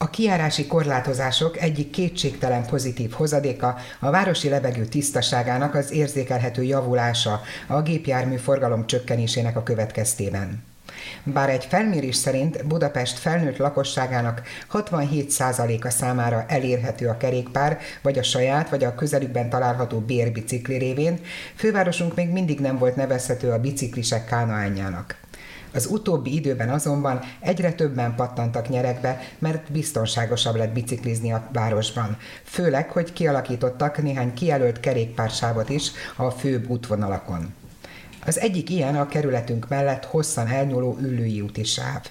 A kiárási korlátozások egyik kétségtelen pozitív hozadéka a városi levegő tisztaságának az érzékelhető javulása a gépjármű forgalom csökkenésének a következtében. Bár egy felmérés szerint Budapest felnőtt lakosságának 67%-a számára elérhető a kerékpár, vagy a saját, vagy a közelükben található bérbicikli révén, fővárosunk még mindig nem volt nevezhető a biciklisek kánaányának. Az utóbbi időben azonban egyre többen pattantak nyerekbe, mert biztonságosabb lett biciklizni a városban. Főleg, hogy kialakítottak néhány kijelölt kerékpársávot is a főbb útvonalakon. Az egyik ilyen a kerületünk mellett hosszan elnyúló ülői úti sáv.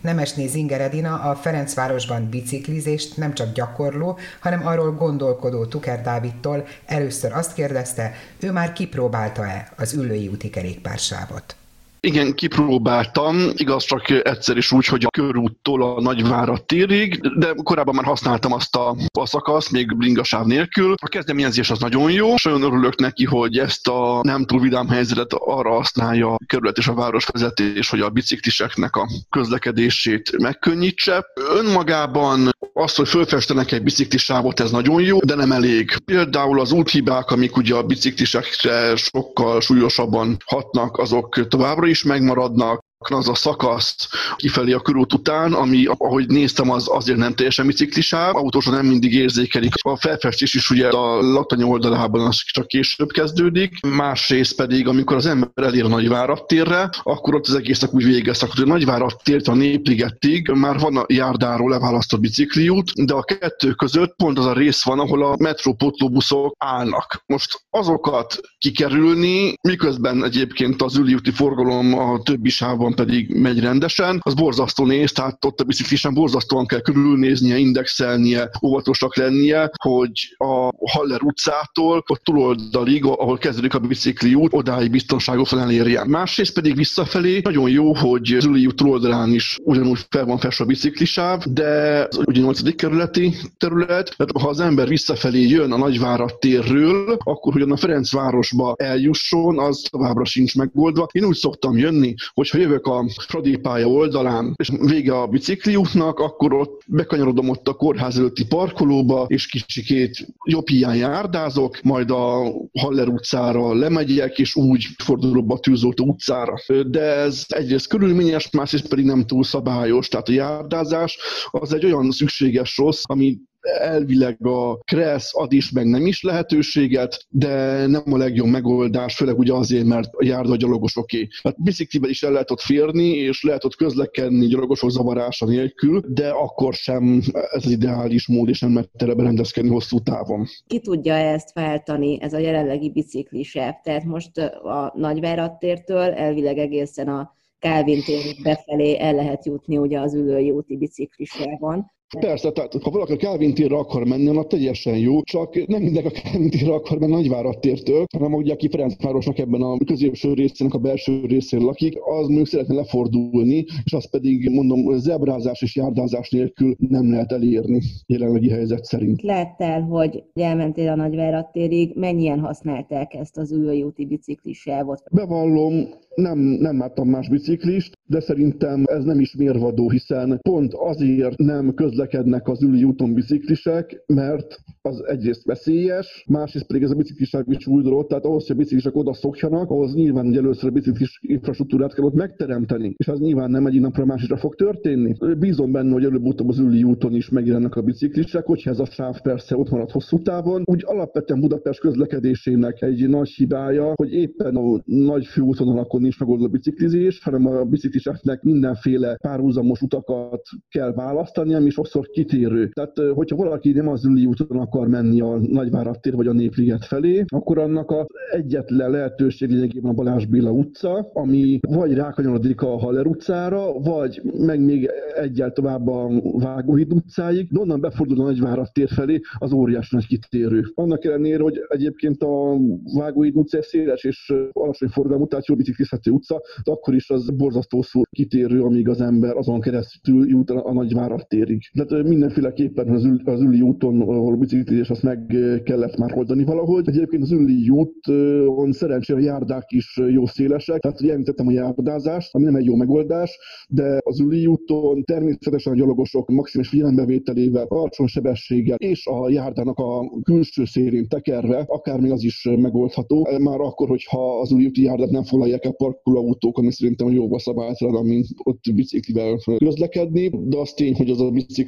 Nemesné Zinger Edina a Ferencvárosban biciklizést nem csak gyakorló, hanem arról gondolkodó Tuker Dávidtól először azt kérdezte, ő már kipróbálta-e az ülői úti kerékpársávot. Igen, kipróbáltam, igaz csak egyszer is úgy, hogy a körúttól a Nagyvárat térig, de korábban már használtam azt a, a szakaszt, még bringasáv nélkül. A kezdeményezés az nagyon jó, és olyan örülök neki, hogy ezt a nem túl vidám helyzetet arra használja a kerület és a városvezetés, hogy a bicikliseknek a közlekedését megkönnyítse. Önmagában az, hogy fölfestenek egy biciklisávot, ez nagyon jó, de nem elég. Például az úthibák, amik ugye a biciklisekre sokkal súlyosabban hatnak, azok továbbra is megmaradnak az a szakasz kifelé a körút után, ami, ahogy néztem, az azért nem teljesen biciklisáv, autósok nem mindig érzékelik. A felfestés is ugye a laktany oldalában az csak később kezdődik, másrészt pedig, amikor az ember elér a Nagyvárad térre, akkor ott az egésznek úgy vége szakad, hogy a Nagyvárad tért a Népligettig már van a járdáról leválasztott bicikliút, de a kettő között pont az a rész van, ahol a metrópotlóbuszok állnak. Most azokat kikerülni, miközben egyébként az üliúti forgalom a többi sávban pedig megy rendesen, az borzasztó néz, tehát ott a biciklisen borzasztóan kell körülnéznie, indexelnie, óvatosak lennie, hogy a Haller utcától a túloldalig, ahol kezdődik a bicikli út, odáig biztonságosan elérje. Másrészt pedig visszafelé nagyon jó, hogy Züli út túloldalán is ugyanúgy fel van festve a biciklisáv, de az ugye 8. kerületi terület, tehát ha az ember visszafelé jön a Nagyvárad térről, akkor hogy a Ferencvárosba eljusson, az továbbra sincs megoldva. Én úgy szoktam jönni, hogy ha jövök a Fradi pálya oldalán, és vége a bicikliútnak, akkor ott bekanyarodom ott a kórház előtti parkolóba, és kicsikét jobb hiány járdázok, majd a Haller utcára lemegyek, és úgy fordulok a Tűzoltó utcára. De ez egyrészt körülményes, másrészt pedig nem túl szabályos, tehát a járdázás az egy olyan szükséges rossz, ami elvileg a Kressz ad is, meg nem is lehetőséget, de nem a legjobb megoldás, főleg ugye azért, mert a járda gyalogosoké. Hát biciklivel is el lehet ott férni, és lehet ott közlekedni gyalogosok zavarása nélkül, de akkor sem ez az ideális mód, és nem lehet berendezkedni hosszú távon. Ki tudja ezt váltani, ez a jelenlegi biciklisev? Tehát most a Nagyvárad tértől elvileg egészen a Kálvin térig befelé el lehet jutni ugye az ülői úti biciklisávon. Persze, tehát ha valaki a Calvin térre akar menni, annak teljesen jó, csak nem mindenki a Calvin térre akar menni Nagyvárad tértől, hanem ugye aki Ferencvárosnak ebben a középső részének a belső részén lakik, az mondjuk szeretne lefordulni, és az pedig mondom, zebrázás és járdázás nélkül nem lehet elérni jelenlegi helyzet szerint. el, hogy elmentél a Nagyvárad térig, mennyien használták ezt az ülői úti biciklisávot? Bevallom, nem, nem láttam más biciklist, de szerintem ez nem is mérvadó, hiszen pont azért nem közlekednek az üli úton biciklisek, mert az egyrészt veszélyes, másrészt pedig ez a bicikliság is új dolog, tehát ahhoz, hogy a biciklisek oda szokjanak, ahhoz nyilván hogy először a biciklis infrastruktúrát kell ott megteremteni, és az nyilván nem egyik napra másikra fog történni. Bízom benne, hogy előbb-utóbb az üli úton is megjelennek a biciklisek, hogyha ez a sáv persze ott marad hosszú távon. Úgy alapvetően Budapest közlekedésének egy nagy hibája, hogy éppen a nagy főútvonalakon nincs megoldva a biciklizés, hanem a bicikliseknek mindenféle párhuzamos utakat kell választani, ami sokszor kitérő. Tehát, hogyha valaki nem az üli úton akar menni a Nagyvárad tér vagy a Népliget felé, akkor annak az egyetlen lehetőség lényegében a Balázs Béla utca, ami vagy rákanyarodik a Haller utcára, vagy meg még egyel tovább a Vágóhíd utcáig, de onnan befordul a Nagyvárad tér felé az óriás nagy kitérő. Annak ellenére, hogy egyébként a Vágóhíd utca széles és alacsony forgalmú, tehát jó biciklizhető utca, de akkor is az borzasztó szó kitérő, amíg az ember azon keresztül jut a Nagyvárad térig. Tehát mindenféleképpen az, ül, az üli úton, ahol és azt meg kellett már oldani valahogy. Egyébként az Ülli úton szerencsére a járdák is jó szélesek, tehát ugye a járdázást, ami nem egy jó megoldás, de az Ülli úton természetesen a gyalogosok maximális figyelembevételével, alacsony sebességgel és a járdának a külső szélén tekerve, akár még az is megoldható. Már akkor, hogyha az Ülli úti járdát nem foglalják el parkolóautók, ami szerintem jóval szabálytalan, mint ott biciklivel közlekedni, de az tény, hogy az a bicikli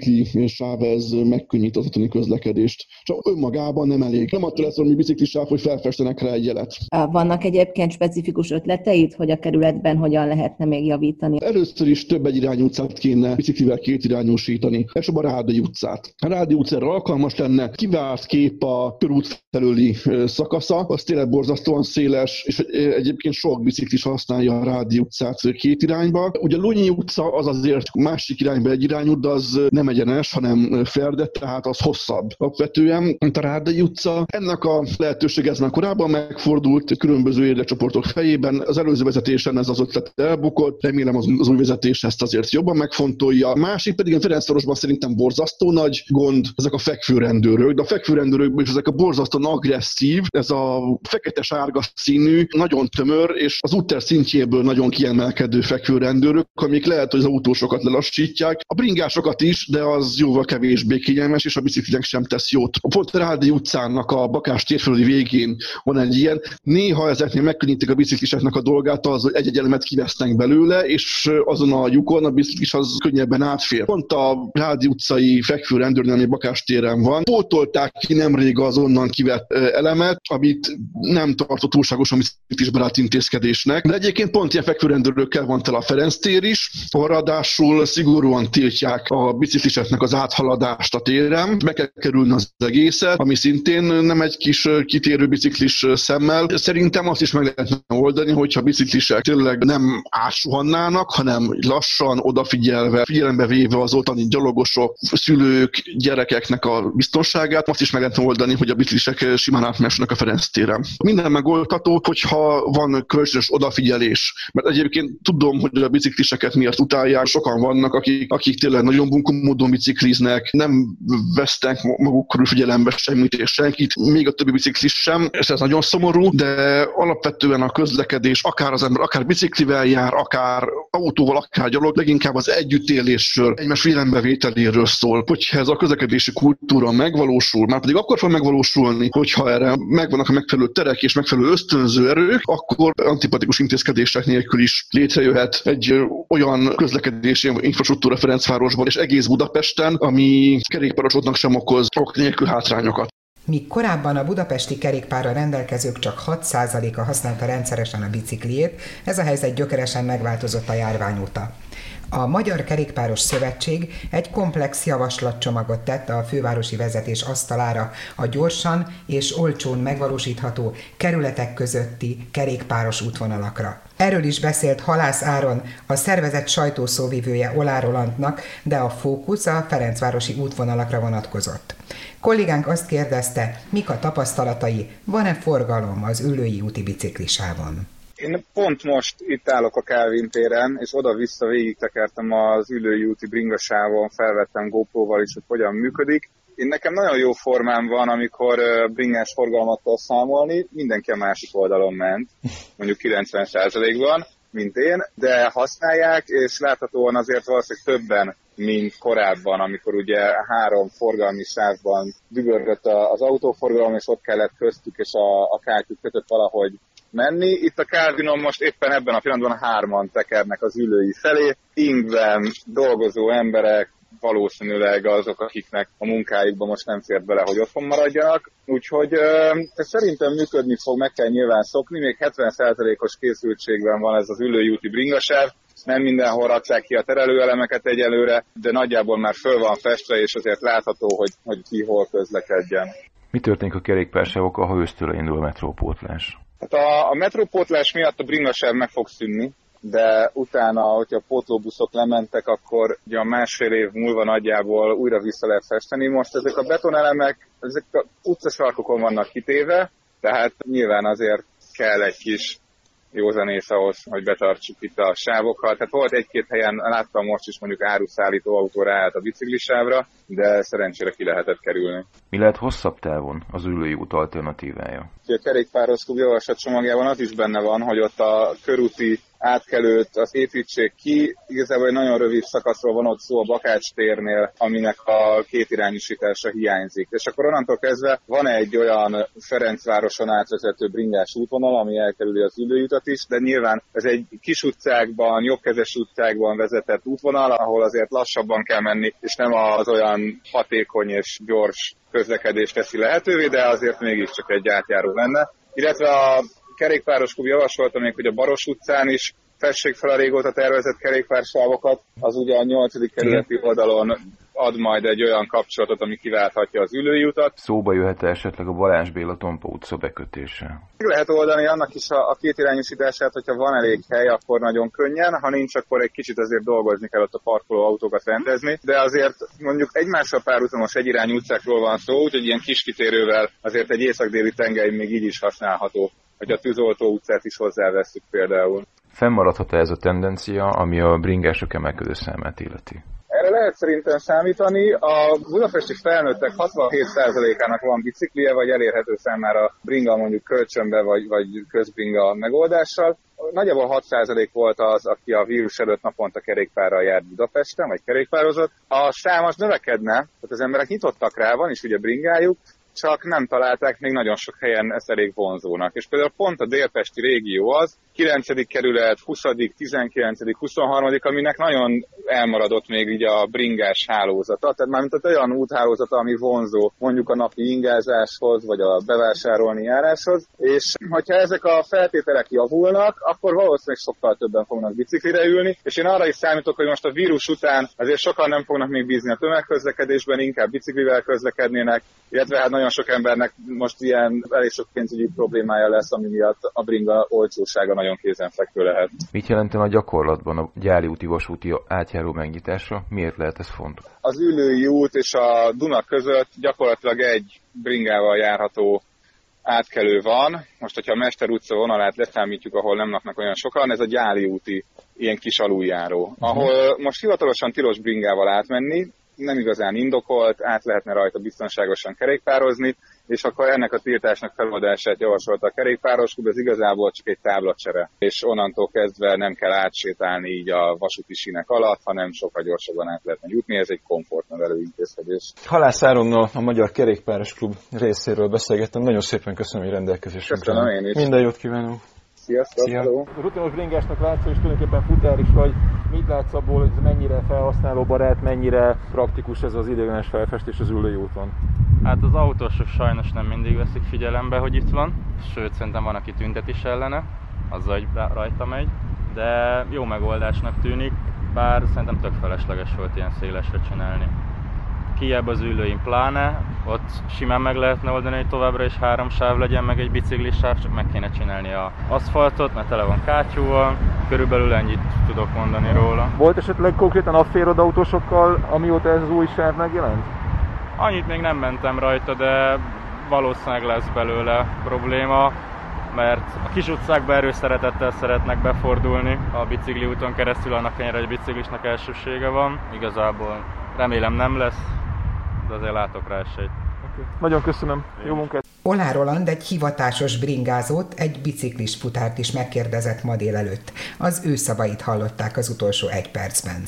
sáv ez megkönnyít az otthoni közlekedést. Csak önmagában nem elég. Nem attól lesz, hogy bicikli sáv, hogy felfestenek rá egy jelet. Vannak egyébként specifikus ötleteid, hogy a kerületben hogyan lehetne még javítani? Először is több egyirányú utcát kéne biciklivel kétirányúsítani. Elsősorban a Rádi utcát. A Rádi utcára alkalmas lenne, kivált kép a körút felüli szakasza, az tényleg borzasztóan széles, és egyébként sok biciklis használja a Rádi utcát két irányba. Ugye Lunyi utca az azért másik irányba egy irányú, de az nem egyenes, hanem ferdett, tehát az hosszabb. Alapvetően, a Rádi utca, ennek a lehetőség ez már korábban megfordult különböző érdekcsoportok fejében. Az előző vezetésen ez az ötlet elbukott, remélem az, az új vezetés ezt azért jobban megfontolja. A másik pedig a Ferencvárosban szerintem borzasztó nagy gond, ezek a fekvőrendőrök, de a fekvőrendőrökből is ezek a borzasztóan agresszív, ez a fekete-sárga színű, nagyon tömör, és az úter szintjéből nagyon kiemelkedő fekvőrendőrök, amik lehet, hogy az autósokat lelassítják, a bringásokat is, de az jóval kevésbé kényelmes, és a biciklinek sem tesz jót. A Pont Rádi utcának a Bakás térfelüli végén van egy ilyen. Néha ezeknél megkönnyítik a bicikliseknek a dolgát az, hogy egy-egy elemet kivesznek belőle, és azon a lyukon a biciklis az könnyebben átfér. Pont a Rádi utcai fekvő rendőrnél, ami Bakás téren van, pótolták ki nemrég az onnan kivett elemet, amit nem tartott túlságosan biciklisbarát intézkedésnek. De egyébként pont ilyen fekvőrendőrökkel van tele a Ferenc tér is, ahol ráadásul szigorúan tiltják a bicikliseknek az áthaladást a téren, be kell kerülni az egészet, ami szintén nem egy kis kitérő biciklis szemmel. Szerintem azt is meg lehetne oldani, hogyha biciklisek tényleg nem átsuhannának, hanem lassan, odafigyelve, figyelembe véve az ottani gyalogosok, szülők, gyerekeknek a biztonságát, azt is meg lehetne oldani, hogy a biciklisek simán átmessenek a Ferenc téren. Minden megoldható, hogyha van kölcsönös odafigyelés. Mert egyébként tudom, hogy a bicikliseket miatt utálják, sokan vannak, akik, akik tényleg nagyon bunkó módon bicikliznek, nem vesztek magukkal figyelembe semmit és senkit, még a többi biciklis sem, és ez nagyon szomorú, de alapvetően a közlekedés, akár az ember, akár biciklivel jár, akár autóval, akár gyalog, leginkább az együttélésről, egymás figyelembevételéről szól. Hogyha ez a közlekedési kultúra megvalósul, már pedig akkor fog megvalósulni, hogyha erre megvannak a megfelelő terek és megfelelő ösztönző erők, akkor antipatikus intézkedések nélkül is létrejöhet egy olyan közlekedési infrastruktúra Ferencvárosban és egész Budapesten, ami kerékpárosoknak sem okoz ok nélkül hátrányokat. Míg korábban a budapesti kerékpárra rendelkezők csak 6%-a használta rendszeresen a bicikliét, ez a helyzet gyökeresen megváltozott a járvány óta. A Magyar Kerékpáros Szövetség egy komplex javaslatcsomagot tett a fővárosi vezetés asztalára a gyorsan és olcsón megvalósítható kerületek közötti kerékpáros útvonalakra. Erről is beszélt Halász Áron, a szervezet sajtószóvivője Olá Rolandnak, de a fókusz a Ferencvárosi útvonalakra vonatkozott. Kollégánk azt kérdezte, mik a tapasztalatai, van-e forgalom az ülői úti biciklisávon? Én pont most itt állok a Kelvin téren, és oda-vissza végig tekertem az ülői úti bringasávon, felvettem GoPro-val is, hogy hogyan működik. Én nekem nagyon jó formám van, amikor bringás forgalmat kell számolni, mindenki a másik oldalon ment, mondjuk 90%-ban, mint én, de használják, és láthatóan azért valószínűleg többen, mint korábban, amikor ugye három forgalmi sávban dübörgött az autóforgalom, és ott kellett köztük és a, a kátyuk kötött valahogy menni. Itt a Calvinon most éppen ebben a pillanatban hárman tekernek az ülői felé. Ingben dolgozó emberek, valószínűleg azok, akiknek a munkáikban most nem fér bele, hogy otthon maradjanak. Úgyhogy ez szerintem működni fog, meg kell nyilván szokni, még 70%-os készültségben van ez az ülői úti bringasáv, nem mindenhol rakták ki a terelőelemeket egyelőre, de nagyjából már föl van festve, és azért látható, hogy, hogy ki hol közlekedjen. Mi történik a kerékpársávok, ha ősztől indul a metrópótlás? Hát a, a metrópótlás miatt a bringasáv meg fog szűnni, de utána, hogyha a pótlóbuszok lementek, akkor ugye a másfél év múlva nagyjából újra vissza lehet festeni. Most ezek a betonelemek, ezek a utcasarkokon vannak kitéve, tehát nyilván azért kell egy kis józanész ahhoz, hogy betartsuk itt a sávokat. Tehát volt egy-két helyen, láttam most is mondjuk áruszállító autó ráállt a biciklisávra, de szerencsére ki lehetett kerülni. Mi lehet hosszabb távon az ülői út alternatívája? A kerékpáros klub javaslat csomagjában az is benne van, hogy ott a körúti átkelőt az építsék ki. Igazából egy nagyon rövid szakaszról van ott szó a Bakács térnél, aminek a két irányosítása hiányzik. És akkor onnantól kezdve van egy olyan Ferencvároson átvezető bringás útvonal, ami elkerüli az ülőjutat is, de nyilván ez egy kis utcákban, jobbkezes utcákban vezetett útvonal, ahol azért lassabban kell menni, és nem az olyan hatékony és gyors közlekedést teszi lehetővé, de azért mégiscsak egy átjáró lenne. Illetve a kerékpáros klub javasolta még, hogy a Baros utcán is fessék fel a régóta tervezett kerékpársávokat, az ugye a 8. kerületi oldalon ad majd egy olyan kapcsolatot, ami kiválthatja az ülői utat. Szóba jöhet -e esetleg a Balázs Béla Tompa utca bekötése? Meg lehet oldani annak is a, a két irányosítását, hogyha van elég hely, akkor nagyon könnyen, ha nincs, akkor egy kicsit azért dolgozni kell ott a parkoló autókat rendezni, de azért mondjuk egymással párhuzamos egyirányú utcákról van szó, úgyhogy ilyen kis kitérővel azért egy észak-déli tengely még így is használható hogy a tűzoltó utcát is hozzáveszünk például. Fennmaradhat -e ez a tendencia, ami a bringások emelkedő számát illeti? Erre lehet szerintem számítani. A budapesti felnőttek 67%-ának van biciklije, vagy elérhető számára bringa mondjuk kölcsönbe, vagy, vagy közbringa megoldással. Nagyjából 6% volt az, aki a vírus előtt naponta kerékpárral járt Budapesten, vagy kerékpározott. A szám az növekedne, tehát az emberek nyitottak rá, van is ugye bringájuk, csak nem találták még nagyon sok helyen ezt elég vonzónak. És például pont a délpesti régió az, 9. kerület, 20., 19., 23., aminek nagyon elmaradott még így a bringás hálózata, tehát már mint olyan úthálózata, ami vonzó mondjuk a napi ingázáshoz, vagy a bevásárolni járáshoz, és hogyha ezek a feltételek javulnak, akkor valószínűleg sokkal többen fognak biciklire ülni, és én arra is számítok, hogy most a vírus után azért sokan nem fognak még bízni a tömegközlekedésben, inkább biciklivel közlekednének, illetve hát nagyon sok embernek most ilyen elég sok pénzügyi problémája lesz, ami miatt a bringa olcsósága nagyon kézenfekvő lehet. Mit jelenten a gyakorlatban a gyári úti vasúti átjáró megnyitása? Miért lehet ez fontos? Az ülői út és a Duna között gyakorlatilag egy bringával járható átkelő van. Most, hogyha a Mester utca vonalát leszámítjuk, ahol nem laknak olyan sokan, ez a gyári úti ilyen kis aluljáró, uh-huh. ahol most hivatalosan tilos bringával átmenni, nem igazán indokolt, át lehetne rajta biztonságosan kerékpározni, és akkor ennek a tiltásnak feloldását javasolta a kerékpáros klub, ez igazából csak egy táblacsere, és onnantól kezdve nem kell átsétálni így a vasúti sínek alatt, hanem sokkal gyorsabban át lehetne jutni, ez egy komfortnövelő intézkedés. Halász Áronnal a Magyar Kerékpáros Klub részéről beszélgettem, nagyon szépen köszönöm, hogy rendelkezésünkre. Köszönöm én is. Minden jót kívánok! Sziasztok! Szia. Rutinos bringásnak látszol, és tulajdonképpen futár is vagy. Mit látsz abból, hogy ez mennyire felhasználóbarát, mennyire praktikus ez az ideiglenes felfestés az ülői úton? Hát az autósok sajnos nem mindig veszik figyelembe, hogy itt van, sőt szerintem van, aki tüntet is ellene, azzal, hogy rajta megy, de jó megoldásnak tűnik, bár szerintem tök felesleges volt ilyen szélesre csinálni kiebb az ülőim pláne, ott simán meg lehetne oldani, hogy továbbra is három sáv legyen, meg egy biciklis sáv, csak meg kéne csinálni a aszfaltot, mert tele van kátyúval, körülbelül ennyit tudok mondani róla. Volt esetleg konkrétan afférod autósokkal, amióta ez az új sáv megjelent? Annyit még nem mentem rajta, de valószínűleg lesz belőle probléma, mert a kis utcákba erős szeretettel szeretnek befordulni a bicikli úton keresztül, annak ennyire egy biciklisnek elsősége van. Igazából remélem nem lesz, de azért látok rá esélyt. Okay. Nagyon köszönöm, jó munkát! Olá Roland egy hivatásos bringázót, egy biciklis futárt is megkérdezett ma délelőtt. Az ő szavait hallották az utolsó egy percben.